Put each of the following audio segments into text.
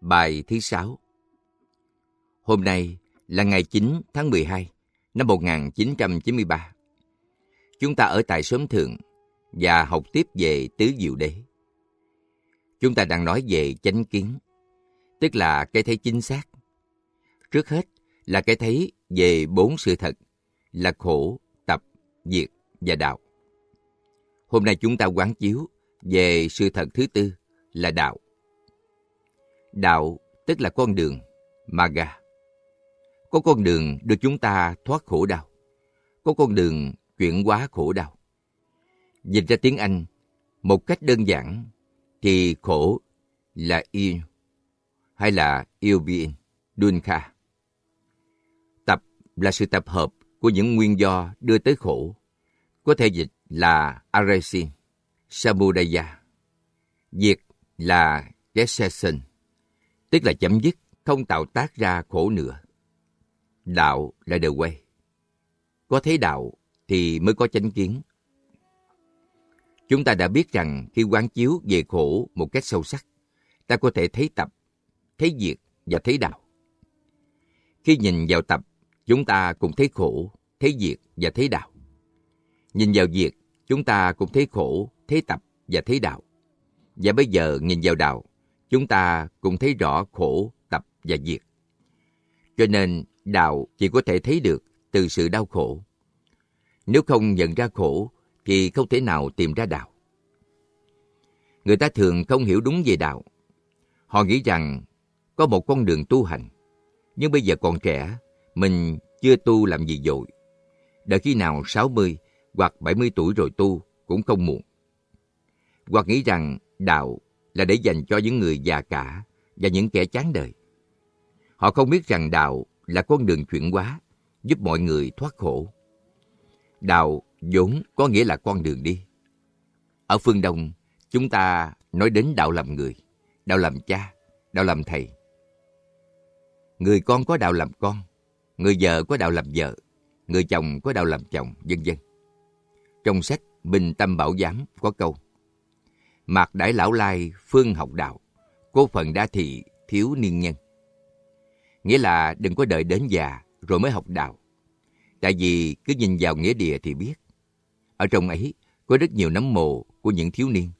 Bài thứ sáu Hôm nay là ngày 9 tháng 12 năm 1993. Chúng ta ở tại Sớm Thượng và học tiếp về Tứ Diệu Đế. Chúng ta đang nói về chánh kiến, tức là cái thấy chính xác. Trước hết là cái thấy về bốn sự thật là khổ, tập, diệt và đạo. Hôm nay chúng ta quán chiếu về sự thật thứ tư là đạo. Đạo tức là con đường, Maga. Có con đường đưa chúng ta thoát khổ đau. Có con đường chuyển hóa khổ đau. Dịch ra tiếng Anh, một cách đơn giản, thì khổ là yêu hay là yêu being, dunkha. Tập là sự tập hợp của những nguyên do đưa tới khổ. Có thể dịch là aresin, samudaya. Diệt là cessation, tức là chấm dứt, không tạo tác ra khổ nữa. Đạo là the way. Có thấy đạo thì mới có chánh kiến. Chúng ta đã biết rằng khi quán chiếu về khổ một cách sâu sắc, ta có thể thấy tập, thấy diệt và thấy đạo. Khi nhìn vào tập, chúng ta cũng thấy khổ, thấy diệt và thấy đạo. Nhìn vào diệt, chúng ta cũng thấy khổ, thấy tập và thấy đạo. Và bây giờ nhìn vào đạo, chúng ta cũng thấy rõ khổ, tập và diệt. Cho nên đạo chỉ có thể thấy được từ sự đau khổ. Nếu không nhận ra khổ thì không thể nào tìm ra đạo. Người ta thường không hiểu đúng về đạo. Họ nghĩ rằng có một con đường tu hành. Nhưng bây giờ còn trẻ, mình chưa tu làm gì dội. Đợi khi nào 60 hoặc 70 tuổi rồi tu cũng không muộn. Hoặc nghĩ rằng đạo là để dành cho những người già cả và những kẻ chán đời. Họ không biết rằng đạo là con đường chuyển hóa, giúp mọi người thoát khổ. Đạo vốn có nghĩa là con đường đi. Ở phương Đông, chúng ta nói đến đạo làm người, đạo làm cha, đạo làm thầy. Người con có đạo làm con, người vợ có đạo làm vợ, người chồng có đạo làm chồng, vân vân. Trong sách Bình Tâm Bảo Giám có câu Mạc Đại Lão Lai phương học đạo, cố phần đa thị thiếu niên nhân. Nghĩa là đừng có đợi đến già rồi mới học đạo. Tại vì cứ nhìn vào nghĩa địa thì biết. Ở trong ấy có rất nhiều nấm mồ của những thiếu niên.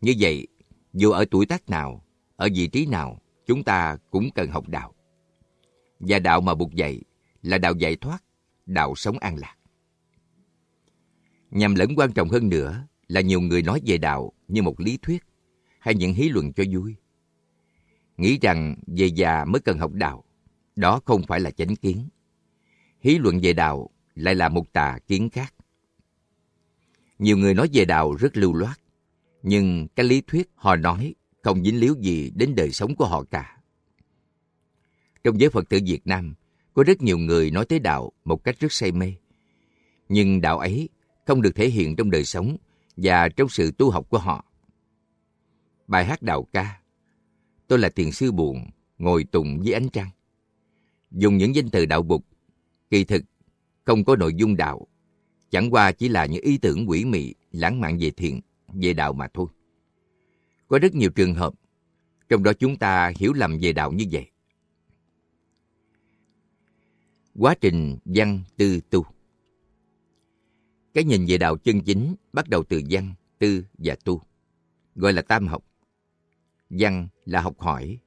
Như vậy, dù ở tuổi tác nào, ở vị trí nào, chúng ta cũng cần học đạo. Và đạo mà buộc dạy là đạo giải thoát, đạo sống an lạc. Nhằm lẫn quan trọng hơn nữa là nhiều người nói về đạo như một lý thuyết hay những hí luận cho vui. Nghĩ rằng về già mới cần học đạo, đó không phải là chánh kiến. Hí luận về đạo lại là một tà kiến khác. Nhiều người nói về đạo rất lưu loát, nhưng cái lý thuyết họ nói không dính líu gì đến đời sống của họ cả. Trong giới Phật tử Việt Nam, có rất nhiều người nói tới đạo một cách rất say mê. Nhưng đạo ấy không được thể hiện trong đời sống và trong sự tu học của họ. Bài hát đạo ca Tôi là thiền sư buồn, ngồi tùng với ánh trăng. Dùng những danh từ đạo bục, kỳ thực không có nội dung đạo, chẳng qua chỉ là những ý tưởng quỷ mị, lãng mạn về thiền, về đạo mà thôi. Có rất nhiều trường hợp, trong đó chúng ta hiểu lầm về đạo như vậy. Quá trình văn tư tu cái nhìn về đạo chân chính bắt đầu từ văn, tư và tu, gọi là tam học. Văn là học hỏi.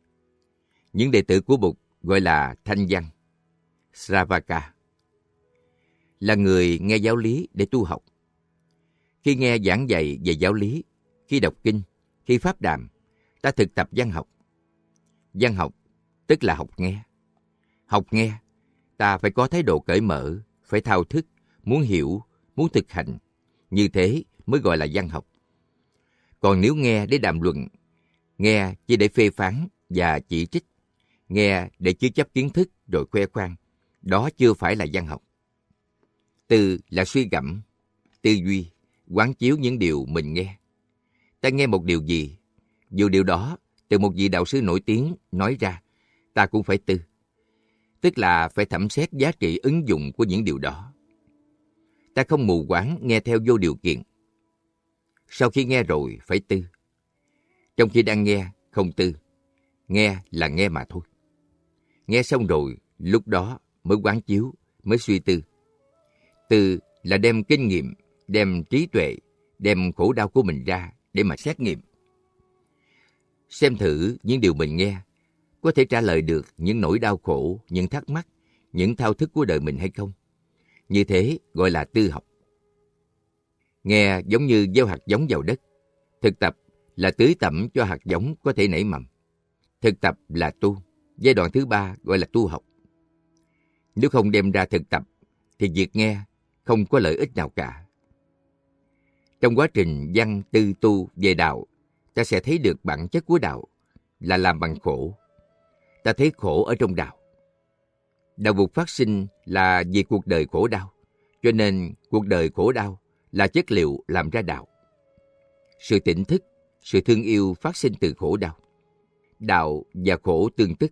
Những đệ tử của Bụt gọi là thanh văn, Sravaka, là người nghe giáo lý để tu học. Khi nghe giảng dạy về giáo lý, khi đọc kinh, khi pháp đàm, ta thực tập văn học. Văn học tức là học nghe. Học nghe, ta phải có thái độ cởi mở, phải thao thức, muốn hiểu, muốn thực hành. Như thế mới gọi là văn học. Còn nếu nghe để đàm luận, nghe chỉ để phê phán và chỉ trích, nghe để chứa chấp kiến thức rồi khoe khoang, đó chưa phải là văn học. Từ là suy gẫm, tư duy, quán chiếu những điều mình nghe. Ta nghe một điều gì, dù điều đó từ một vị đạo sư nổi tiếng nói ra, ta cũng phải tư. Tức là phải thẩm xét giá trị ứng dụng của những điều đó ta không mù quáng nghe theo vô điều kiện. Sau khi nghe rồi, phải tư. Trong khi đang nghe, không tư. nghe là nghe mà thôi. Nghe xong rồi, lúc đó mới quán chiếu, mới suy tư. Tư là đem kinh nghiệm, đem trí tuệ, đem khổ đau của mình ra để mà xét nghiệm. Xem thử những điều mình nghe có thể trả lời được những nỗi đau khổ, những thắc mắc, những thao thức của đời mình hay không. Như thế gọi là tư học. Nghe giống như gieo hạt giống vào đất. Thực tập là tưới tẩm cho hạt giống có thể nảy mầm. Thực tập là tu. Giai đoạn thứ ba gọi là tu học. Nếu không đem ra thực tập, thì việc nghe không có lợi ích nào cả. Trong quá trình văn tư tu về đạo, ta sẽ thấy được bản chất của đạo là làm bằng khổ. Ta thấy khổ ở trong đạo. Đạo vực phát sinh là vì cuộc đời khổ đau, cho nên cuộc đời khổ đau là chất liệu làm ra đạo. Sự tỉnh thức, sự thương yêu phát sinh từ khổ đau. Đạo và khổ tương tức.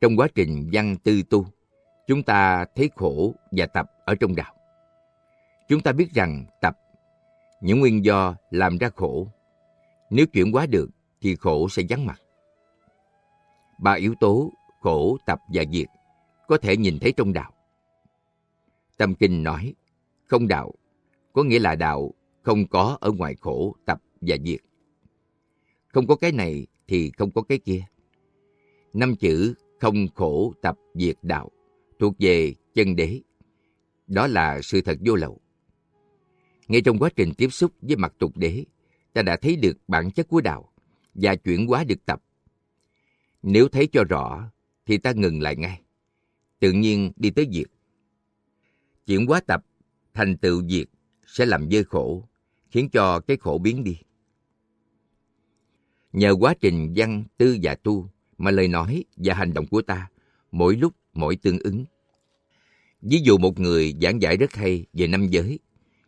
Trong quá trình văn tư tu, chúng ta thấy khổ và tập ở trong đạo. Chúng ta biết rằng tập, những nguyên do làm ra khổ. Nếu chuyển hóa được thì khổ sẽ vắng mặt. Ba yếu tố khổ, tập và diệt có thể nhìn thấy trong đạo. Tâm Kinh nói, không đạo, có nghĩa là đạo không có ở ngoài khổ, tập và diệt. Không có cái này thì không có cái kia. Năm chữ không khổ, tập, diệt, đạo thuộc về chân đế. Đó là sự thật vô lậu. Ngay trong quá trình tiếp xúc với mặt tục đế, ta đã thấy được bản chất của đạo và chuyển hóa được tập. Nếu thấy cho rõ, thì ta ngừng lại ngay. Tự nhiên đi tới diệt. Chuyển hóa tập thành tựu diệt sẽ làm dơi khổ, khiến cho cái khổ biến đi. Nhờ quá trình văn, tư và tu mà lời nói và hành động của ta mỗi lúc mỗi tương ứng. Ví dụ một người giảng giải rất hay về năm giới,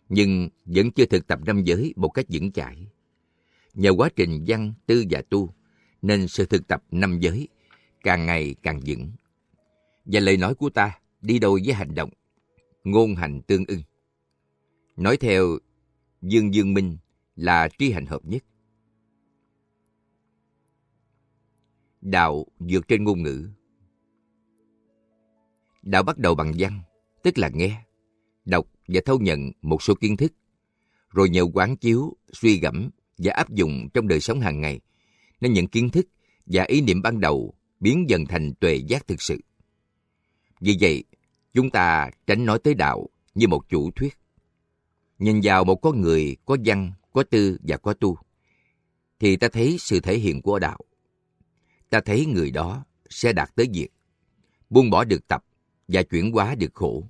nhưng vẫn chưa thực tập năm giới một cách vững chãi. Nhờ quá trình văn, tư và tu, nên sự thực tập năm giới càng ngày càng vững. Và lời nói của ta đi đôi với hành động, ngôn hành tương ưng. Nói theo Dương Dương Minh là tri hành hợp nhất. Đạo vượt trên ngôn ngữ Đạo bắt đầu bằng văn, tức là nghe, đọc và thâu nhận một số kiến thức, rồi nhờ quán chiếu, suy gẫm và áp dụng trong đời sống hàng ngày, nên những kiến thức và ý niệm ban đầu biến dần thành tuệ giác thực sự. Vì vậy, chúng ta tránh nói tới đạo như một chủ thuyết. Nhìn vào một con người có văn, có tư và có tu, thì ta thấy sự thể hiện của đạo. Ta thấy người đó sẽ đạt tới diệt, buông bỏ được tập và chuyển hóa được khổ.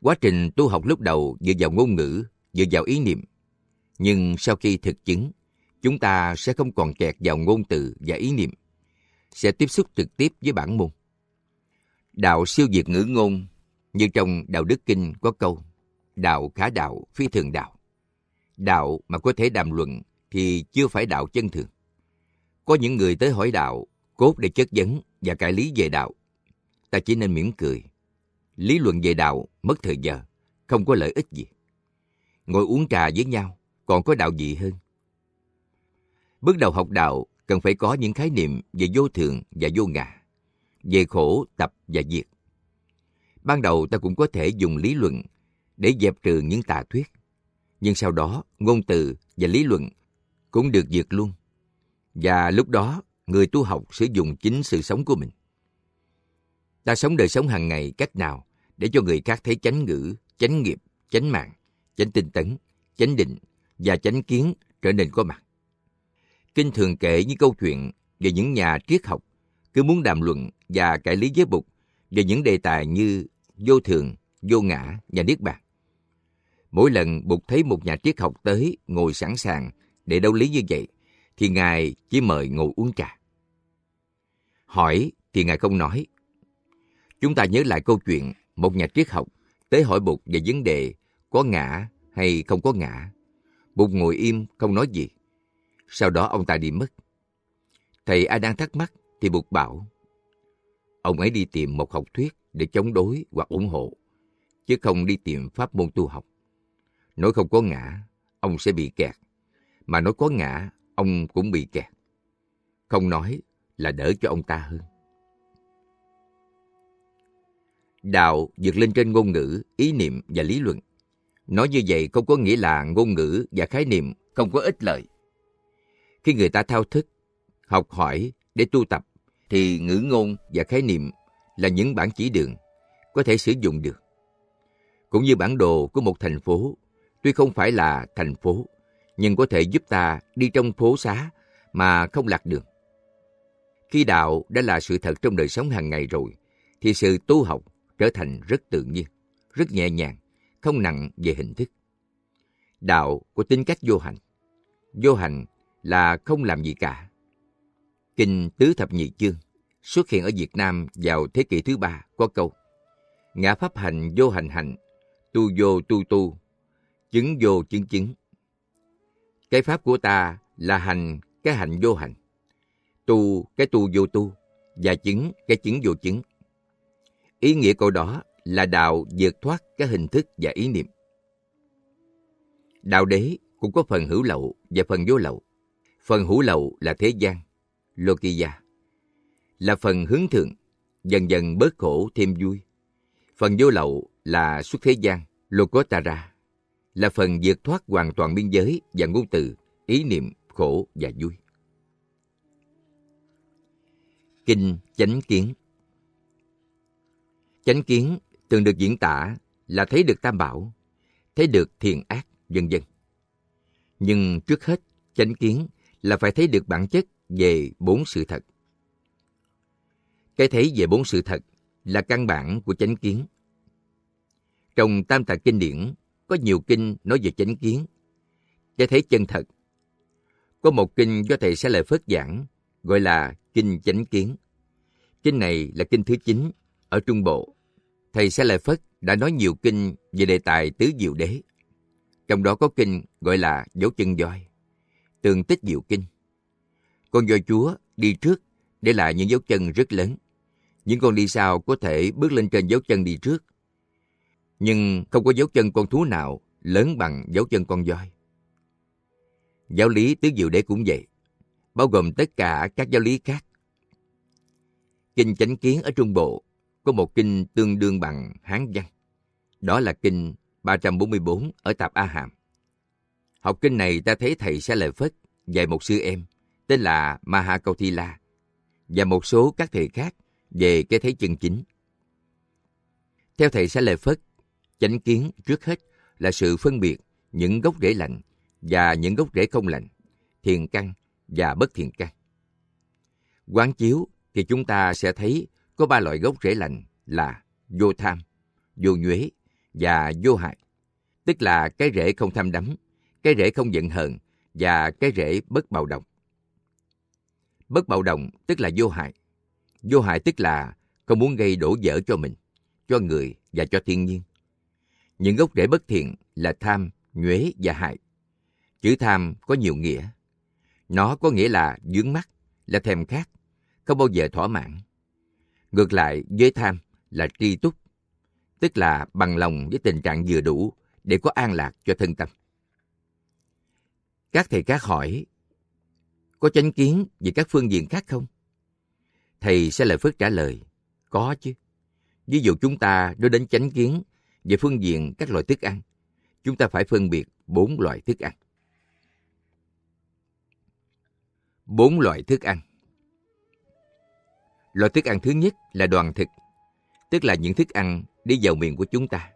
Quá trình tu học lúc đầu dựa vào ngôn ngữ, dựa vào ý niệm. Nhưng sau khi thực chứng, chúng ta sẽ không còn kẹt vào ngôn từ và ý niệm, sẽ tiếp xúc trực tiếp với bản môn. Đạo siêu diệt ngữ ngôn, như trong Đạo Đức Kinh có câu, đạo khả đạo, phi thường đạo. Đạo mà có thể đàm luận thì chưa phải đạo chân thường. Có những người tới hỏi đạo, cốt để chất vấn và cải lý về đạo. Ta chỉ nên mỉm cười. Lý luận về đạo mất thời giờ, không có lợi ích gì. Ngồi uống trà với nhau, còn có đạo gì hơn. Bước đầu học đạo cần phải có những khái niệm về vô thường và vô ngã, về khổ, tập và diệt. Ban đầu ta cũng có thể dùng lý luận để dẹp trừ những tà thuyết. Nhưng sau đó, ngôn từ và lý luận cũng được diệt luôn. Và lúc đó, người tu học sử dụng chính sự sống của mình. Ta sống đời sống hàng ngày cách nào để cho người khác thấy chánh ngữ, chánh nghiệp, chánh mạng, chánh tinh tấn, chánh định và chánh kiến trở nên có mặt. Kinh thường kể những câu chuyện về những nhà triết học cứ muốn đàm luận và cải lý giới bục về những đề tài như vô thường, vô ngã và niết bàn. Mỗi lần Bụt thấy một nhà triết học tới ngồi sẵn sàng để đấu lý như vậy, thì Ngài chỉ mời ngồi uống trà. Hỏi thì Ngài không nói. Chúng ta nhớ lại câu chuyện một nhà triết học tới hỏi Bụt về vấn đề có ngã hay không có ngã. Bụt ngồi im không nói gì. Sau đó ông ta đi mất. Thầy ai đang thắc mắc thì Bụt bảo ông ấy đi tìm một học thuyết để chống đối hoặc ủng hộ, chứ không đi tìm pháp môn tu học. Nói không có ngã, ông sẽ bị kẹt. Mà nói có ngã, ông cũng bị kẹt. Không nói, là đỡ cho ông ta hơn. Đạo vượt lên trên ngôn ngữ, ý niệm và lý luận. Nói như vậy không có nghĩa là ngôn ngữ và khái niệm không có ích lợi. Khi người ta thao thức, học hỏi để tu tập, thì ngữ ngôn và khái niệm là những bản chỉ đường có thể sử dụng được. Cũng như bản đồ của một thành phố, tuy không phải là thành phố, nhưng có thể giúp ta đi trong phố xá mà không lạc đường. Khi đạo đã là sự thật trong đời sống hàng ngày rồi, thì sự tu học trở thành rất tự nhiên, rất nhẹ nhàng, không nặng về hình thức. Đạo có tính cách vô hành. Vô hành là không làm gì cả. Kinh Tứ Thập Nhị Chương xuất hiện ở Việt Nam vào thế kỷ thứ ba có câu Ngã pháp hành vô hành hành, tu vô tu tu, chứng vô chứng chứng. Cái pháp của ta là hành cái hành vô hành, tu cái tu vô tu, và chứng cái chứng vô chứng. Ý nghĩa câu đó là đạo vượt thoát các hình thức và ý niệm. Đạo đế cũng có phần hữu lậu và phần vô lậu. Phần hữu lậu là thế gian, Lokiya, là phần hướng thượng, dần dần bớt khổ thêm vui. Phần vô lậu là xuất thế gian, Lokotara, là phần vượt thoát hoàn toàn biên giới và ngôn từ, ý niệm, khổ và vui. Kinh Chánh Kiến Chánh kiến thường được diễn tả là thấy được tam bảo, thấy được thiện ác, vân vân. Nhưng trước hết, chánh kiến là phải thấy được bản chất về bốn sự thật. Cái thấy về bốn sự thật là căn bản của chánh kiến. Trong Tam Tạng Kinh điển, có nhiều kinh nói về chánh kiến. Cái thấy chân thật. Có một kinh do Thầy Sa Lợi Phất giảng, gọi là Kinh Chánh Kiến. Kinh này là kinh thứ 9 ở Trung Bộ. Thầy Sa Lợi Phất đã nói nhiều kinh về đề tài tứ diệu đế. Trong đó có kinh gọi là dấu chân voi, tường tích diệu kinh. Con voi chúa đi trước để lại những dấu chân rất lớn. Những con đi sau có thể bước lên trên dấu chân đi trước. Nhưng không có dấu chân con thú nào lớn bằng dấu chân con voi. Giáo lý tứ diệu đế cũng vậy, bao gồm tất cả các giáo lý khác. Kinh chánh kiến ở Trung Bộ có một kinh tương đương bằng Hán văn. Đó là kinh 344 ở Tạp A Hàm. Học kinh này ta thấy thầy Sa Lợi Phất dạy một sư em tên là Mahakautila và một số các thầy khác về cái thấy chân chính. Theo thầy Sa Lợi Phất, chánh kiến trước hết là sự phân biệt những gốc rễ lành và những gốc rễ không lành, thiền căn và bất thiền căn. Quán chiếu thì chúng ta sẽ thấy có ba loại gốc rễ lành là vô tham, vô nhuế và vô hại. Tức là cái rễ không tham đắm, cái rễ không giận hờn và cái rễ bất bạo động. Bất bạo động tức là vô hại. Vô hại tức là không muốn gây đổ vỡ cho mình, cho người và cho thiên nhiên. Những gốc rễ bất thiện là tham, nhuế và hại. Chữ tham có nhiều nghĩa. Nó có nghĩa là dướng mắt, là thèm khát, không bao giờ thỏa mãn. Ngược lại với tham là tri túc, tức là bằng lòng với tình trạng vừa đủ để có an lạc cho thân tâm. Các thầy các hỏi, có chánh kiến về các phương diện khác không? Thầy sẽ lời phước trả lời, có chứ. Ví dụ chúng ta nói đến chánh kiến về phương diện các loại thức ăn, chúng ta phải phân biệt bốn loại thức ăn. Bốn loại thức ăn Loại thức ăn thứ nhất là đoàn thực, tức là những thức ăn đi vào miệng của chúng ta.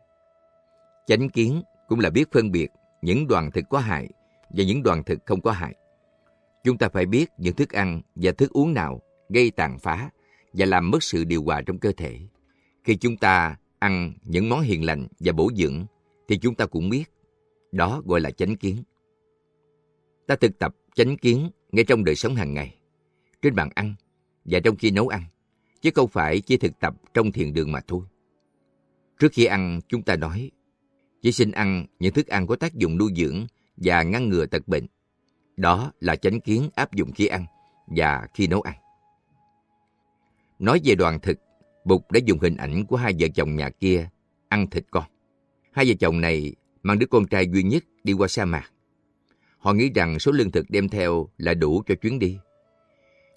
Chánh kiến cũng là biết phân biệt những đoàn thực có hại và những đoàn thực không có hại. Chúng ta phải biết những thức ăn và thức uống nào gây tàn phá và làm mất sự điều hòa trong cơ thể. Khi chúng ta ăn những món hiền lành và bổ dưỡng, thì chúng ta cũng biết. Đó gọi là chánh kiến. Ta thực tập chánh kiến ngay trong đời sống hàng ngày, trên bàn ăn và trong khi nấu ăn, chứ không phải chỉ thực tập trong thiền đường mà thôi. Trước khi ăn, chúng ta nói, chỉ xin ăn những thức ăn có tác dụng nuôi dưỡng và ngăn ngừa tật bệnh. Đó là chánh kiến áp dụng khi ăn và khi nấu ăn. Nói về đoàn thực, Bụt đã dùng hình ảnh của hai vợ chồng nhà kia ăn thịt con. Hai vợ chồng này mang đứa con trai duy nhất đi qua sa mạc. Họ nghĩ rằng số lương thực đem theo là đủ cho chuyến đi.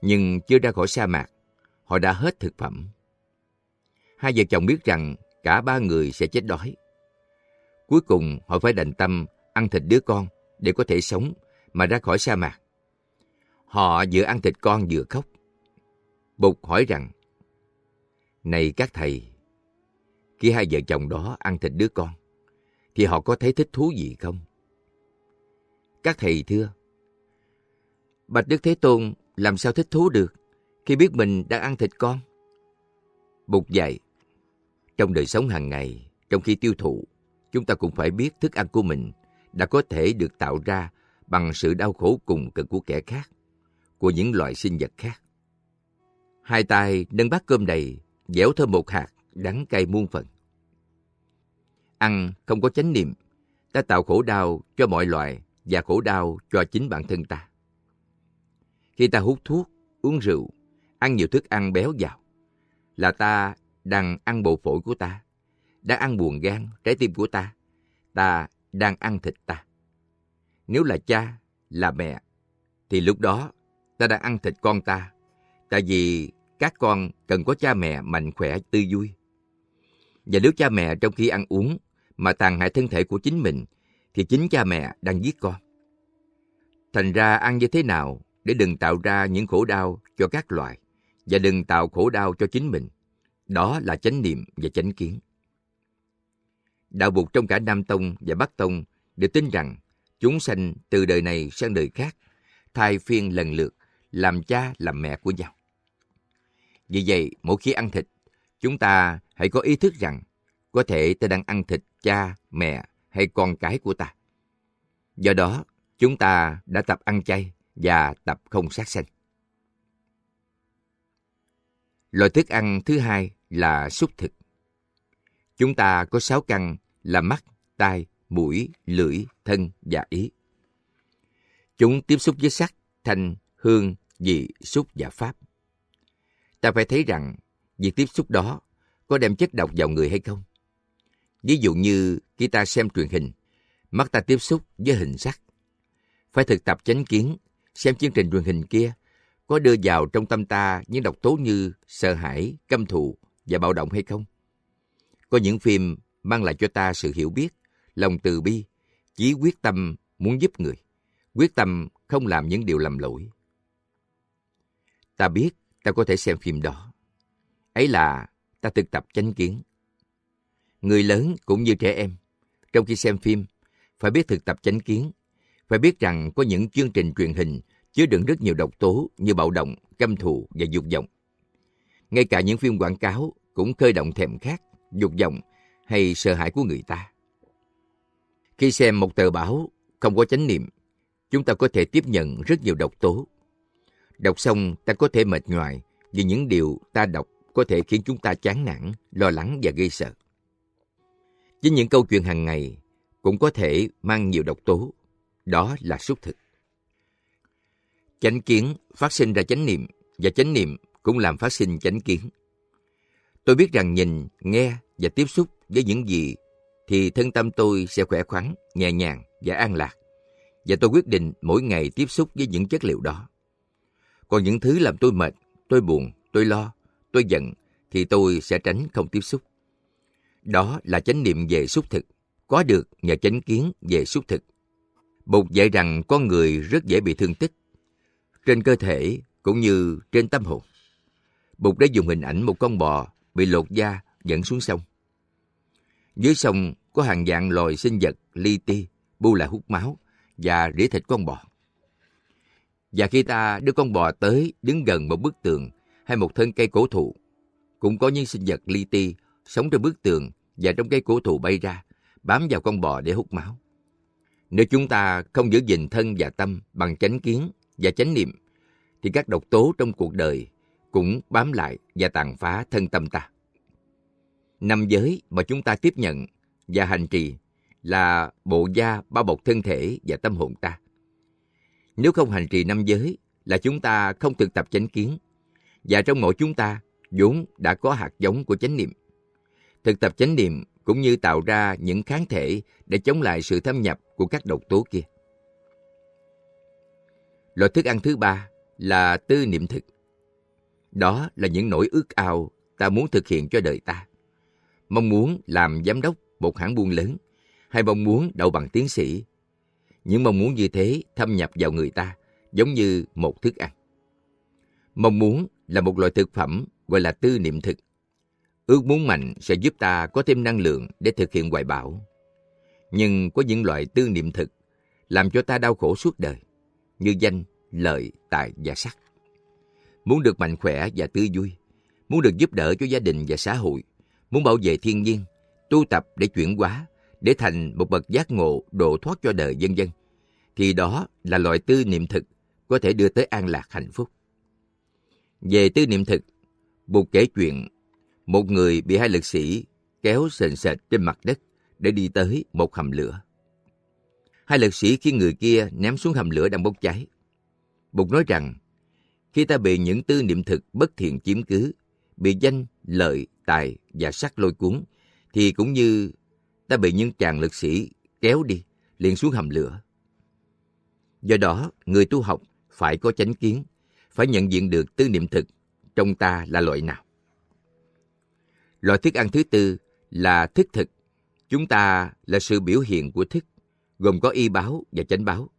nhưng chưa ra khỏi sa mạc, họ đã hết thực phẩm. Hai vợ chồng biết rằng cả ba người sẽ chết đói. Cuối cùng họ phải đành tâm ăn thịt đứa con để có thể sống mà ra khỏi sa mạc. Họ vừa ăn thịt con vừa khóc. Bụt hỏi rằng, Này các thầy, khi hai vợ chồng đó ăn thịt đứa con, thì họ có thấy thích thú gì không? Các thầy thưa, Bạch Đức Thế Tôn làm sao thích thú được khi biết mình đang ăn thịt con? Bụt dạy, trong đời sống hàng ngày, trong khi tiêu thụ, chúng ta cũng phải biết thức ăn của mình đã có thể được tạo ra bằng sự đau khổ cùng cực của kẻ khác, của những loại sinh vật khác. Hai tay nâng bát cơm đầy, dẻo thơm một hạt, đắng cay muôn phần. Ăn không có chánh niệm, ta tạo khổ đau cho mọi loài và khổ đau cho chính bản thân ta. Khi ta hút thuốc, uống rượu, ăn nhiều thức ăn béo vào, là ta đang ăn bộ phổi của ta, đang ăn buồn gan, trái tim của ta, ta đang ăn thịt ta. Nếu là cha, là mẹ, thì lúc đó ta đã ăn thịt con ta, tại vì các con cần có cha mẹ mạnh khỏe, tươi vui. Và nếu cha mẹ trong khi ăn uống mà tàn hại thân thể của chính mình, thì chính cha mẹ đang giết con. Thành ra ăn như thế nào để đừng tạo ra những khổ đau cho các loài và đừng tạo khổ đau cho chính mình. Đó là chánh niệm và chánh kiến. Đạo Bụt trong cả Nam Tông và Bắc Tông đều tin rằng chúng sanh từ đời này sang đời khác, thay phiên lần lượt, làm cha làm mẹ của nhau. Vì vậy, mỗi khi ăn thịt, chúng ta hãy có ý thức rằng có thể ta đang ăn thịt cha, mẹ hay con cái của ta. Do đó, chúng ta đã tập ăn chay và tập không sát sanh. Loại thức ăn thứ hai là xúc thực. Chúng ta có sáu căn là mắt, tai, mũi, lưỡi, thân và ý. Chúng tiếp xúc với sắc, thanh, hương, vị, xúc và pháp. Ta phải thấy rằng việc tiếp xúc đó có đem chất độc vào người hay không. Ví dụ như khi ta xem truyền hình, mắt ta tiếp xúc với hình sắc. Phải thực tập chánh kiến, xem chương trình truyền hình kia có đưa vào trong tâm ta những độc tố như sợ hãi, căm thù và bạo động hay không. Có những phim mang lại cho ta sự hiểu biết, lòng từ bi, chí quyết tâm muốn giúp người, quyết tâm không làm những điều lầm lỗi. Ta biết ta có thể xem phim đó. Ấy là ta thực tập chánh kiến. Người lớn cũng như trẻ em, trong khi xem phim, phải biết thực tập chánh kiến, phải biết rằng có những chương trình truyền hình chứa đựng rất nhiều độc tố như bạo động, căm thù và dục vọng. Ngay cả những phim quảng cáo cũng khơi động thèm khát, dục vọng hay sợ hãi của người ta. Khi xem một tờ báo không có chánh niệm, chúng ta có thể tiếp nhận rất nhiều độc tố. Đọc xong ta có thể mệt nhoài vì những điều ta đọc có thể khiến chúng ta chán nản, lo lắng và gây sợ. Chính những câu chuyện hàng ngày cũng có thể mang nhiều độc tố. Đó là xúc thực. Chánh kiến phát sinh ra chánh niệm và chánh niệm cũng làm phát sinh chánh kiến. Tôi biết rằng nhìn, nghe và tiếp xúc với những gì thì thân tâm tôi sẽ khỏe khoắn, nhẹ nhàng và an lạc. Và tôi quyết định mỗi ngày tiếp xúc với những chất liệu đó. Còn những thứ làm tôi mệt, tôi buồn, tôi lo, tôi giận thì tôi sẽ tránh không tiếp xúc. Đó là chánh niệm về xúc thực, có được nhờ chánh kiến về xúc thực. Bụt dạy rằng con người rất dễ bị thương tích, trên cơ thể cũng như trên tâm hồn. Bụt đã dùng hình ảnh một con bò bị lột da dẫn xuống sông. Dưới sông có hàng dạng loài sinh vật li ti, bu lại hút máu và rỉa thịt con bò. Và khi ta đưa con bò tới đứng gần một bức tường hay một thân cây cổ thụ, cũng có những sinh vật li ti sống trên bức tường và trong cây cổ thụ bay ra, bám vào con bò để hút máu. Nếu chúng ta không giữ gìn thân và tâm bằng chánh kiến và chánh niệm, thì các độc tố trong cuộc đời cũng bám lại và tàn phá thân tâm ta. Năm giới mà chúng ta tiếp nhận và hành trì là bộ da bao bọc thân thể và tâm hồn ta. Nếu không hành trì năm giới là chúng ta không thực tập chánh kiến và trong mỗi chúng ta, vốn đã có hạt giống của chánh niệm. Thực tập chánh niệm cũng như tạo ra những kháng thể để chống lại sự thâm nhập của các độc tố kia. Loại thức ăn thứ ba là tư niệm thực. Đó là những nỗi ước ao ta muốn thực hiện cho đời ta. Mong muốn làm giám đốc một hãng buôn lớn, hay mong muốn đậu bằng tiến sĩ. Những mong muốn như thế thâm nhập vào người ta, giống như một thức ăn. Mong muốn là một loại thực phẩm gọi là tư niệm thực. Ước muốn mạnh sẽ giúp ta có thêm năng lượng để thực hiện hoài bão. Nhưng có những loại tư niệm thực làm cho ta đau khổ suốt đời, như danh, lợi, tài và sắc. Muốn được mạnh khỏe và tươi vui, muốn được giúp đỡ cho gia đình và xã hội, muốn bảo vệ thiên nhiên, tu tập để chuyển hóa, để thành một bậc giác ngộ độ thoát cho đời dân dân, thì đó là loại tư niệm thực có thể đưa tới an lạc hạnh phúc. Về tư niệm thực, Bụt kể chuyện một người bị hai lực sĩ kéo sền sệt trên mặt đất để đi tới một hầm lửa. Hai lực sĩ khi người kia ném xuống hầm lửa đang bốc cháy. Bụt nói rằng, khi ta bị những tư niệm thực bất thiện chiếm cứ, bị danh, lợi, tài và sắc lôi cuốn, thì cũng như ta bị những chàng lực sĩ kéo đi, liền xuống hầm lửa. Do đó, người tu học phải có chánh kiến, phải nhận diện được tư niệm thực trong ta là loại nào. Loại thức ăn thứ tư là thức thực. Chúng ta là sự biểu hiện của thức, gồm có y báo và chánh báo.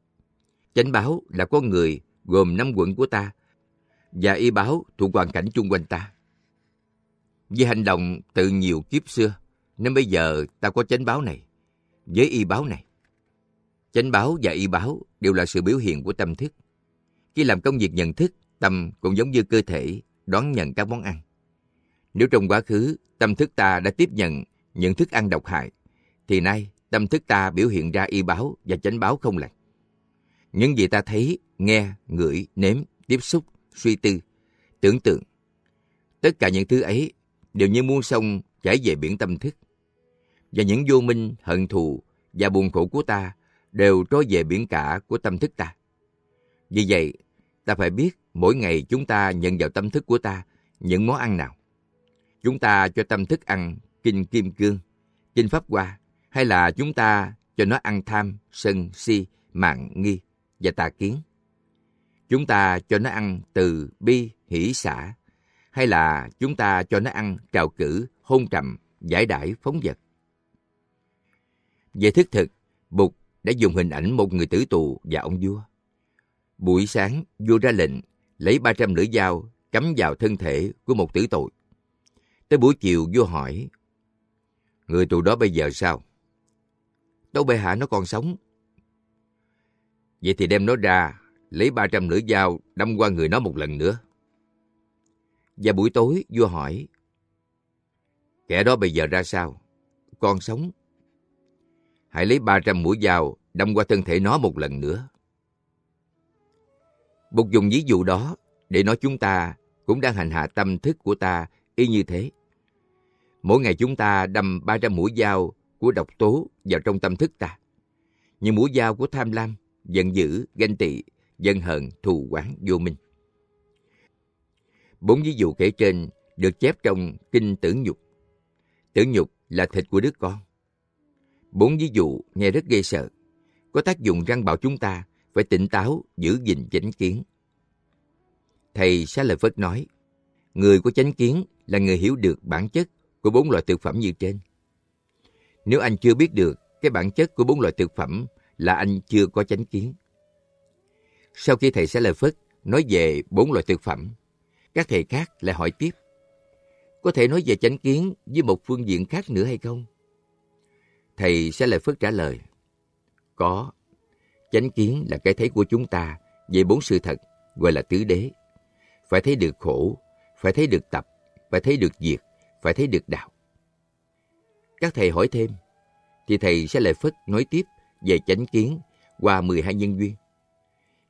Chánh báo là con người gồm năm quận của ta, và y báo thuộc hoàn cảnh chung quanh ta. Vì hành động từ nhiều kiếp xưa, nên bây giờ ta có chánh báo này, với y báo này. Chánh báo và y báo đều là sự biểu hiện của tâm thức. Khi làm công việc nhận thức, tâm cũng giống như cơ thể đón nhận các món ăn. Nếu trong quá khứ tâm thức ta đã tiếp nhận những thức ăn độc hại, thì nay tâm thức ta biểu hiện ra y báo và chánh báo không lành. Những gì ta thấy, nghe, ngửi, nếm, tiếp xúc, suy tư, tưởng tượng, tất cả những thứ ấy đều như muôn sông chảy về biển tâm thức. Và những vô minh, hận thù và buồn khổ của ta đều trôi về biển cả của tâm thức ta. Vì vậy, ta phải biết mỗi ngày chúng ta nhận vào tâm thức của ta những món ăn nào. Chúng ta cho tâm thức ăn kinh kim cương, kinh pháp hoa, hay là chúng ta cho nó ăn tham, sân, si, mạng, nghi và tà kiến. Chúng ta cho nó ăn từ bi, hỷ xả, hay là chúng ta cho nó ăn trào cử, hôn trầm, giải đãi, phóng vật. Về thức thực, Bụt đã dùng hình ảnh một người tử tù và ông vua. Buổi sáng, vua ra lệnh lấy 300 lưỡi dao cắm vào thân thể của một tử tội. Tới buổi chiều vua hỏi, Người tù đó bây giờ sao? Đâu bệ hạ nó còn sống. Vậy thì đem nó ra, lấy 300 lưỡi dao đâm qua người nó một lần nữa. Và buổi tối vua hỏi, Kẻ đó bây giờ ra sao? Còn sống. Hãy lấy 300 mũi dao đâm qua thân thể nó một lần nữa. Bục dùng ví dụ đó để nói chúng ta cũng đang hành hạ tâm thức của ta y như thế. Mỗi ngày chúng ta đâm 300 mũi dao của độc tố vào trong tâm thức ta. Những mũi dao của tham lam, giận dữ, ganh tị, dân hờn, thù quán, vô minh. Bốn ví dụ kể trên được chép trong Kinh Tử Nhục. Tử Nhục là thịt của đứa con. Bốn ví dụ nghe rất ghê sợ, có tác dụng răng bảo chúng ta phải tỉnh táo, giữ gìn chánh kiến. Thầy Xá Lợi Phất nói, người có chánh kiến là người hiểu được bản chất của bốn loại thực phẩm như trên. Nếu anh chưa biết được cái bản chất của bốn loại thực phẩm là anh chưa có chánh kiến. Sau khi thầy Xá Lợi Phất nói về bốn loại thực phẩm, các thầy khác lại hỏi tiếp. Có thể nói về chánh kiến với một phương diện khác nữa hay không? Thầy sẽ lại Phất trả lời. Có. Chánh kiến là cái thấy của chúng ta về bốn sự thật gọi là tứ đế. Phải thấy được khổ, phải thấy được tập, phải thấy được diệt, phải thấy được đạo. Các thầy hỏi thêm, thì thầy sẽ lại phất nói tiếp về chánh kiến qua 12 nhân duyên.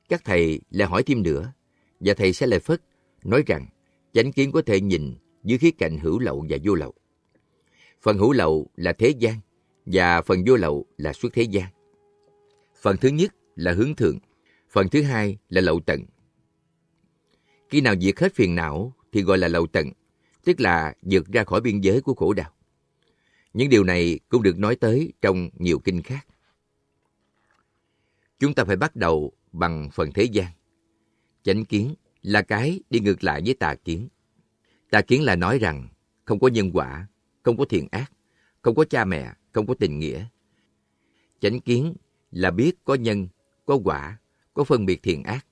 Các thầy lại hỏi thêm nữa, và thầy sẽ lại phất nói rằng chánh kiến có thể nhìn dưới khía cạnh hữu lậu và vô lậu. Phần hữu lậu là thế gian, và phần vô lậu là xuất thế gian. Phần thứ nhất là hướng thượng, phần thứ hai là lậu tận. Khi nào diệt hết phiền não thì gọi là lậu tận, tức là vượt ra khỏi biên giới của khổ đau. Những điều này cũng được nói tới trong nhiều kinh khác. Chúng ta phải bắt đầu bằng phần thế gian. Chánh kiến là cái đi ngược lại với tà kiến. Tà kiến là nói rằng không có nhân quả, không có thiện ác, không có cha mẹ, không có tình nghĩa. Chánh kiến là biết có nhân, có quả, có phân biệt thiện ác,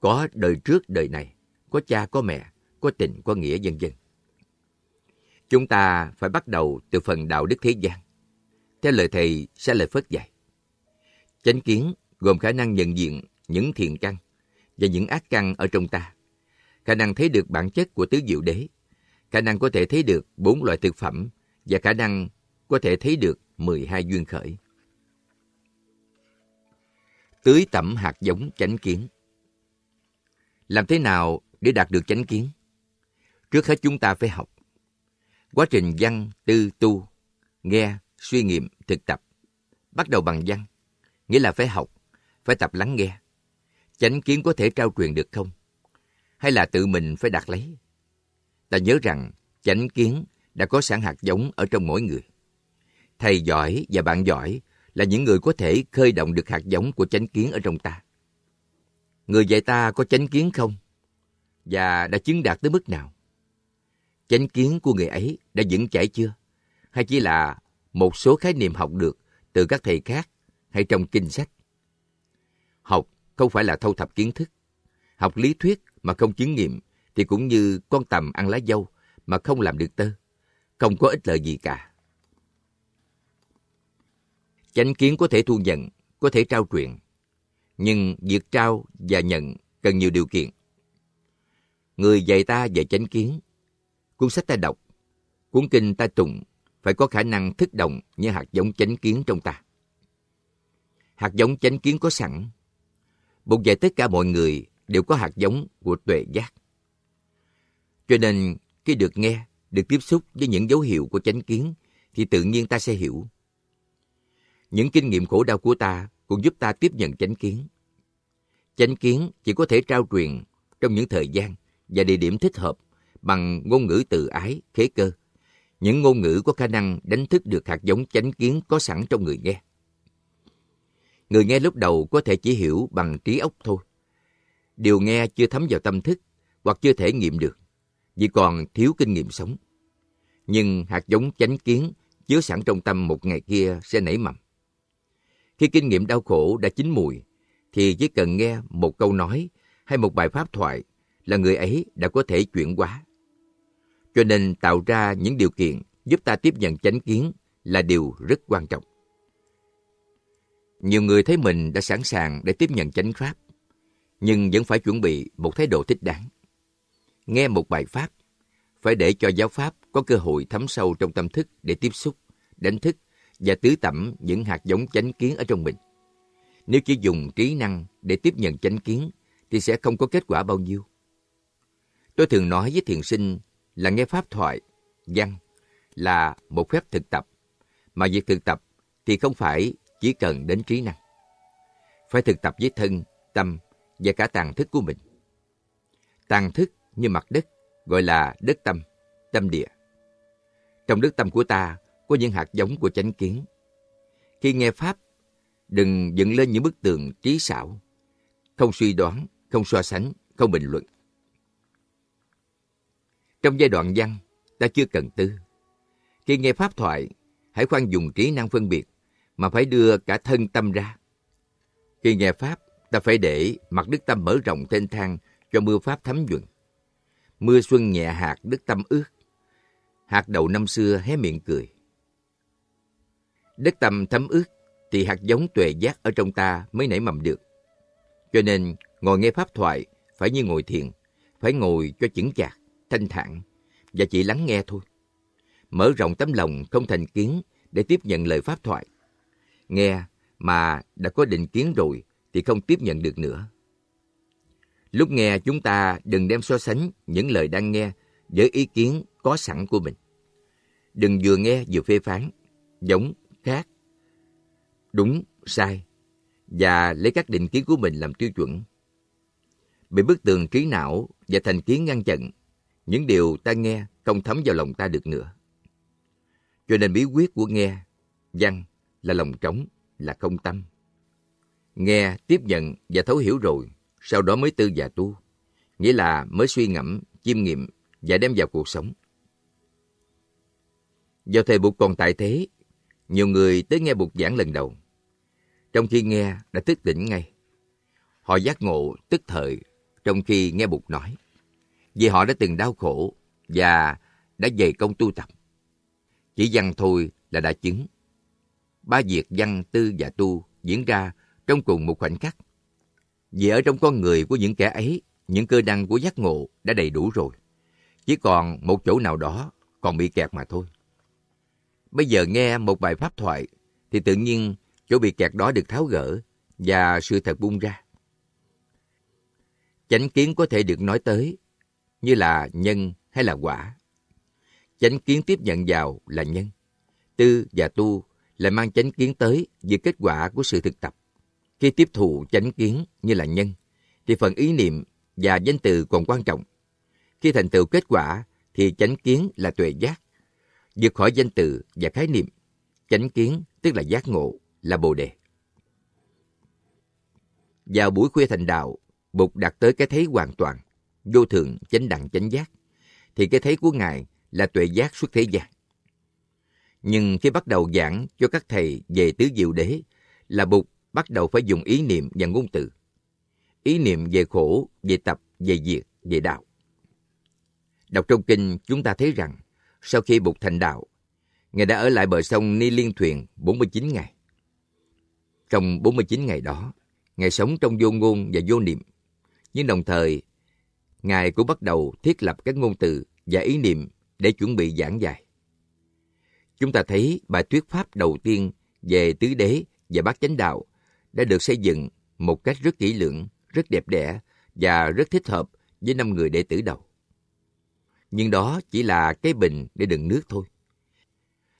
có đời trước đời này, có cha có mẹ, có tình có nghĩa vân vân. Chúng ta phải bắt đầu từ phần đạo đức thế gian. Theo lời thầy sẽ lời Phất dạy. Chánh kiến gồm khả năng nhận diện những thiện căn và những ác căn ở trong ta, khả năng thấy được bản chất của tứ diệu đế, khả năng có thể thấy được bốn loại thực phẩm và khả năng có thể thấy được 12 duyên khởi. Tưới tẩm hạt giống chánh kiến Làm thế nào để đạt được chánh kiến? Trước hết chúng ta phải học. Quá trình văn, tư, tu, nghe, suy nghiệm, thực tập. Bắt đầu bằng văn, nghĩa là phải học, phải tập lắng nghe. Chánh kiến có thể trao truyền được không? Hay là tự mình phải đặt lấy? Ta nhớ rằng chánh kiến đã có sẵn hạt giống ở trong mỗi người. Thầy giỏi và bạn giỏi là những người có thể khơi động được hạt giống của chánh kiến ở trong ta. Người dạy ta có chánh kiến không? Và đã chứng đạt tới mức nào? Chánh kiến của người ấy đã vững chãi chưa? Hay chỉ là một số khái niệm học được từ các thầy khác hay trong kinh sách? Không phải là thâu thập kiến thức. Học lý thuyết mà không chứng nghiệm thì cũng như con tầm ăn lá dâu mà không làm được tơ. Không có ích lợi gì cả. Chánh kiến có thể thu nhận, có thể trao truyền. Nhưng việc trao và nhận cần nhiều điều kiện. Người dạy ta về chánh kiến. Cuốn sách ta đọc, cuốn kinh ta tụng phải có khả năng thức động như hạt giống chánh kiến trong ta. Hạt giống chánh kiến có sẵn. Bụt dạy tất cả mọi người đều có hạt giống của tuệ giác. Cho nên, khi được nghe, được tiếp xúc với những dấu hiệu của chánh kiến, thì tự nhiên ta sẽ hiểu. Những kinh nghiệm khổ đau của ta cũng giúp ta tiếp nhận chánh kiến. Chánh kiến chỉ có thể trao truyền trong những thời gian và địa điểm thích hợp bằng ngôn ngữ từ ái, khế cơ. Những ngôn ngữ có khả năng đánh thức được hạt giống chánh kiến có sẵn trong người nghe. Người nghe lúc đầu có thể chỉ hiểu bằng trí óc thôi. Điều nghe chưa thấm vào tâm thức hoặc chưa thể nghiệm được vì còn thiếu kinh nghiệm sống. Nhưng hạt giống chánh kiến chứa sẵn trong tâm một ngày kia sẽ nảy mầm. Khi kinh nghiệm đau khổ đã chín mùi, thì chỉ cần nghe một câu nói hay một bài pháp thoại là người ấy đã có thể chuyển hóa. Cho nên tạo ra những điều kiện giúp ta tiếp nhận chánh kiến là điều rất quan trọng. Nhiều người thấy mình đã sẵn sàng để tiếp nhận chánh pháp, nhưng vẫn phải chuẩn bị một thái độ thích đáng. Nghe một bài pháp, phải để cho giáo pháp có cơ hội thấm sâu trong tâm thức để tiếp xúc, đánh thức và tứ tẩm những hạt giống chánh kiến ở trong mình. Nếu chỉ dùng trí năng để tiếp nhận chánh kiến, thì sẽ không có kết quả bao nhiêu. Tôi thường nói với thiền sinh là nghe pháp thoại, văn là một phép thực tập, mà việc thực tập thì không phải chỉ cần đến trí năng. Phải thực tập với thân, tâm và cả tàn thức của mình. Tàn thức như mặt đất gọi là đất tâm, tâm địa. Trong đất tâm của ta có những hạt giống của chánh kiến. Khi nghe Pháp, đừng dựng lên những bức tường trí xảo, không suy đoán, không so sánh, không bình luận. Trong giai đoạn văn, ta chưa cần tư. Khi nghe Pháp thoại, hãy khoan dùng trí năng phân biệt, mà phải đưa cả thân tâm ra. Khi nghe Pháp, ta phải để mặt đức tâm mở rộng thênh thang cho mưa Pháp thấm nhuận. Mưa xuân nhẹ hạt đức tâm ướt. Hạt đầu năm xưa hé miệng cười. Đất tâm thấm ướt thì hạt giống tuệ giác ở trong ta mới nảy mầm được. Cho nên, ngồi nghe pháp thoại phải như ngồi thiền, phải ngồi cho chững chạc, thanh thản và chỉ lắng nghe thôi. Mở rộng tấm lòng không thành kiến để tiếp nhận lời pháp thoại. Nghe mà đã có định kiến rồi thì không tiếp nhận được nữa. Lúc nghe chúng ta đừng đem so sánh những lời đang nghe với ý kiến có sẵn của mình. Đừng vừa nghe vừa phê phán, giống khác, đúng, sai, và lấy các định kiến của mình làm tiêu chuẩn. Bị bức tường trí não và thành kiến ngăn chặn, những điều ta nghe không thấm vào lòng ta được nữa. Cho nên bí quyết của nghe, văn là lòng trống, là không tâm. Nghe, tiếp nhận và thấu hiểu rồi, sau đó mới tư và tu. Nghĩa là mới suy ngẫm, chiêm nghiệm và đem vào cuộc sống. Do thời Bụt còn tại thế, nhiều người tới nghe Bụt giảng lần đầu. Trong khi nghe đã thức tỉnh ngay. Họ giác ngộ tức thời trong khi nghe Bụt nói. Vì họ đã từng đau khổ và đã dày công tu tập. Chỉ văn thôi là đã chứng. Ba việc văn, tư và tu diễn ra trong cùng một khoảnh khắc. Vì ở trong con người của những kẻ ấy, những cơ năng của giác ngộ đã đầy đủ rồi. Chỉ còn một chỗ nào đó còn bị kẹt mà thôi. Bây giờ nghe một bài pháp thoại thì tự nhiên chỗ bị kẹt đó được tháo gỡ và sự thật bung ra. Chánh kiến có thể được nói tới như là nhân hay là quả. Chánh kiến tiếp nhận vào là nhân. Tư và tu lại mang chánh kiến tới về kết quả của sự thực tập. Khi tiếp thụ chánh kiến như là nhân, thì phần ý niệm và danh từ còn quan trọng. Khi thành tựu kết quả, thì chánh kiến là tuệ giác. Vượt khỏi danh từ và khái niệm, chánh kiến tức là giác ngộ, là bồ đề. Vào buổi khuya thành đạo, Bụt đạt tới cái thấy hoàn toàn, vô thượng, chánh đẳng, chánh giác, thì cái thấy của Ngài là tuệ giác xuất thế gian. Nhưng khi bắt đầu giảng cho các thầy về tứ diệu đế, là Bụt bắt đầu phải dùng ý niệm và ngôn từ. Ý niệm về khổ, về tập, về diệt, về đạo. Đọc trong kinh, chúng ta thấy rằng, sau khi Bụt thành đạo, Ngài đã ở lại bờ sông Ni Liên Thuyền 49 ngày. Trong 49 ngày đó, Ngài sống trong vô ngôn và vô niệm. Nhưng đồng thời, Ngài cũng bắt đầu thiết lập các ngôn từ và ý niệm để chuẩn bị giảng dạy. Chúng ta thấy bài thuyết pháp đầu tiên về tứ đế và bát chánh đạo đã được xây dựng một cách rất kỹ lưỡng, rất đẹp đẽ và rất thích hợp với năm người đệ tử đầu. Nhưng đó chỉ là cái bình để đựng nước thôi.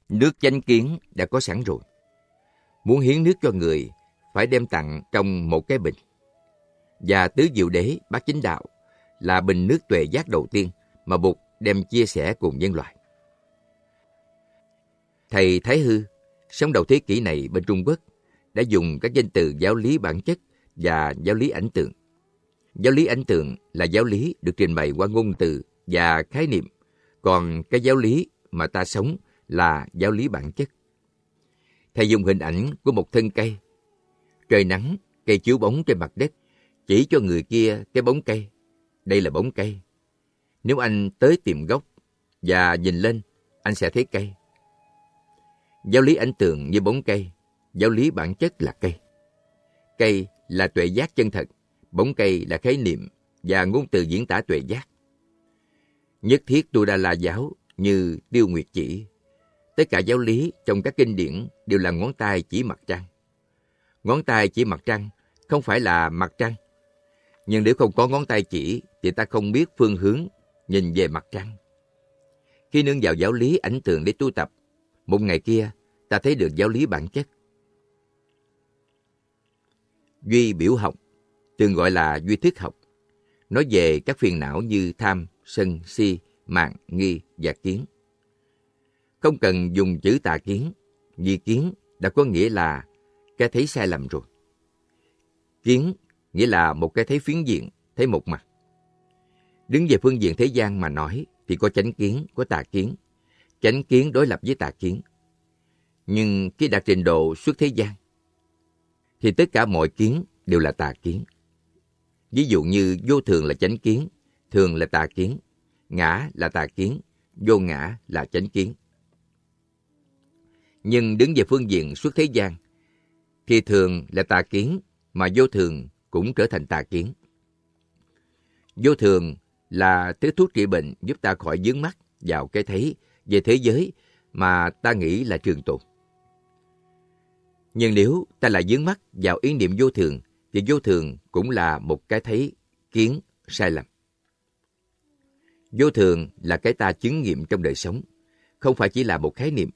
Nước chánh kiến đã có sẵn rồi. Muốn hiến nước cho người, phải đem tặng trong một cái bình. Và tứ diệu đế bát chính đạo là bình nước tuệ giác đầu tiên mà Bụt đem chia sẻ cùng nhân loại. Thầy Thái Hư, sống đầu thế kỷ này bên Trung Quốc, đã dùng các danh từ giáo lý bản chất và giáo lý ảnh tượng. Giáo lý ảnh tượng là giáo lý được trình bày qua ngôn từ và khái niệm, còn cái giáo lý mà ta sống là giáo lý bản chất. Thầy dùng hình ảnh của một thân cây. Trời nắng, cây chiếu bóng trên mặt đất, chỉ cho người kia cái bóng cây. Đây là bóng cây. Nếu anh tới tìm gốc và nhìn lên, anh sẽ thấy cây. Giáo lý ảnh tượng như bóng cây, giáo lý bản chất là cây. Cây là tuệ giác chân thật, bóng cây là khái niệm và ngôn từ diễn tả tuệ giác. Nhất thiết tu đa la giáo như tiêu nguyệt chỉ. Tất cả giáo lý trong các kinh điển đều là ngón tay chỉ mặt trăng. Ngón tay chỉ mặt trăng không phải là mặt trăng. Nhưng nếu không có ngón tay chỉ thì ta không biết phương hướng nhìn về mặt trăng. Khi nương vào giáo lý ảnh tượng để tu tập, một ngày kia ta thấy được giáo lý bản chất. Duy biểu học, thường gọi là duy thức học, nói về các phiền não như tham, sân, si, mạng, nghi và kiến. Không cần dùng chữ tà kiến, vì kiến đã có nghĩa là cái thấy sai lầm rồi. Kiến nghĩa là một cái thấy phiến diện, thấy một mặt. Đứng về phương diện thế gian mà nói thì có chánh kiến, có tà kiến. Chánh kiến đối lập với tà kiến. Nhưng khi đạt trình độ xuất thế gian, thì tất cả mọi kiến đều là tà kiến. Ví dụ như vô thường là chánh kiến, thường là tà kiến, ngã là tà kiến, vô ngã là chánh kiến. Nhưng đứng về phương diện xuất thế gian, thì thường là tà kiến, mà vô thường cũng trở thành tà kiến. Vô thường là thứ thuốc trị bệnh giúp ta khỏi dướng mắt vào cái thấy về thế giới mà ta nghĩ là trường tồn. Nhưng nếu ta lại dướng mắt vào ý niệm vô thường, thì vô thường cũng là một cái thấy kiến sai lầm. Vô thường là cái ta chứng nghiệm trong đời sống, không phải chỉ là một khái niệm.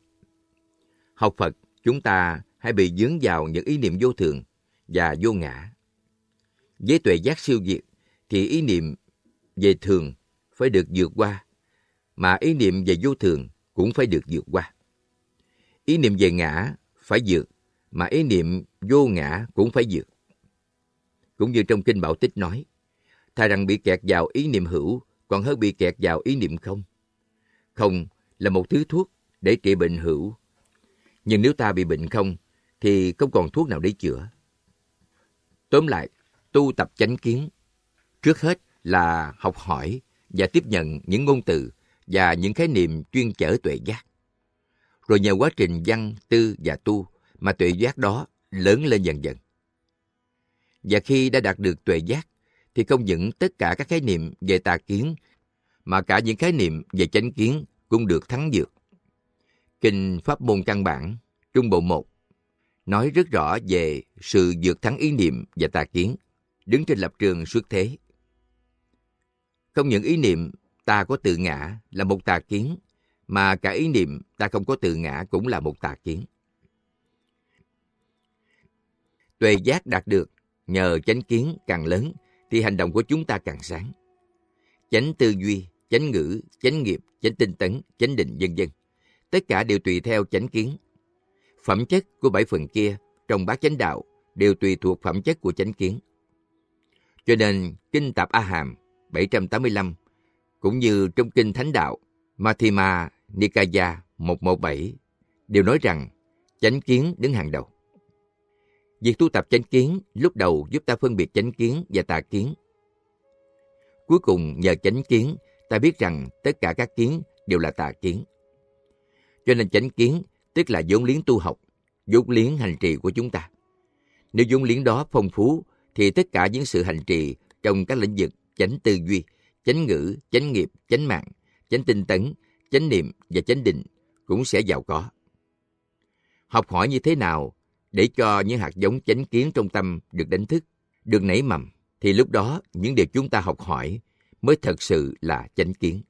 Học Phật, chúng ta hãy bị dướng vào những ý niệm vô thường và vô ngã. Với tuệ giác siêu diệt, thì ý niệm về thường phải được vượt qua, mà ý niệm về vô thường cũng phải được vượt qua. Ý niệm về ngã phải vượt, mà ý niệm vô ngã cũng phải vượt. Cũng như trong Kinh Bảo Tích nói, thà rằng bị kẹt vào ý niệm hữu còn hơn bị kẹt vào ý niệm không. Không là một thứ thuốc để trị bệnh hữu. Nhưng nếu ta bị bệnh không, thì không còn thuốc nào để chữa. Tóm lại, tu tập chánh kiến. Trước hết là học hỏi và tiếp nhận những ngôn từ và những khái niệm chuyên chở tuệ giác. Rồi nhờ quá trình văn, tư và tu mà tuệ giác đó lớn lên dần dần. Và khi đã đạt được tuệ giác, thì không những tất cả các khái niệm về tà kiến, mà cả những khái niệm về chánh kiến cũng được thắng dược. Kinh Pháp môn căn bản, Trung Bộ 1, nói rất rõ về sự vượt thắng ý niệm và tà kiến, đứng trên lập trường xuất thế. Không những ý niệm ta có tự ngã là một tà kiến, mà cả ý niệm ta không có tự ngã cũng là một tà kiến. Tuệ giác đạt được nhờ chánh kiến càng lớn thì hành động của chúng ta càng sáng. Chánh tư duy, chánh ngữ, chánh nghiệp, chánh tinh tấn, chánh định vân vân. Tất cả đều tùy theo chánh kiến. Phẩm chất của bảy phần kia trong bát chánh đạo đều tùy thuộc phẩm chất của chánh kiến. Cho nên, Kinh Tạp A Hàm 785 cũng như trong Kinh Thánh Đạo Mathima Nikaya 117 đều nói rằng chánh kiến đứng hàng đầu. Việc tu tập chánh kiến lúc đầu giúp ta phân biệt chánh kiến và tà kiến. Cuối cùng nhờ chánh kiến, ta biết rằng tất cả các kiến đều là tà kiến. Cho nên chánh kiến tức là vốn liếng tu học, vốn liếng hành trì của chúng ta. Nếu vốn liếng đó phong phú, thì tất cả những sự hành trì trong các lĩnh vực chánh tư duy, chánh ngữ, chánh nghiệp, chánh mạng, chánh tinh tấn, chánh niệm và chánh định cũng sẽ giàu có. Học hỏi như thế nào để cho những hạt giống chánh kiến trong tâm được đánh thức, được nảy mầm, thì lúc đó những điều chúng ta học hỏi mới thật sự là chánh kiến.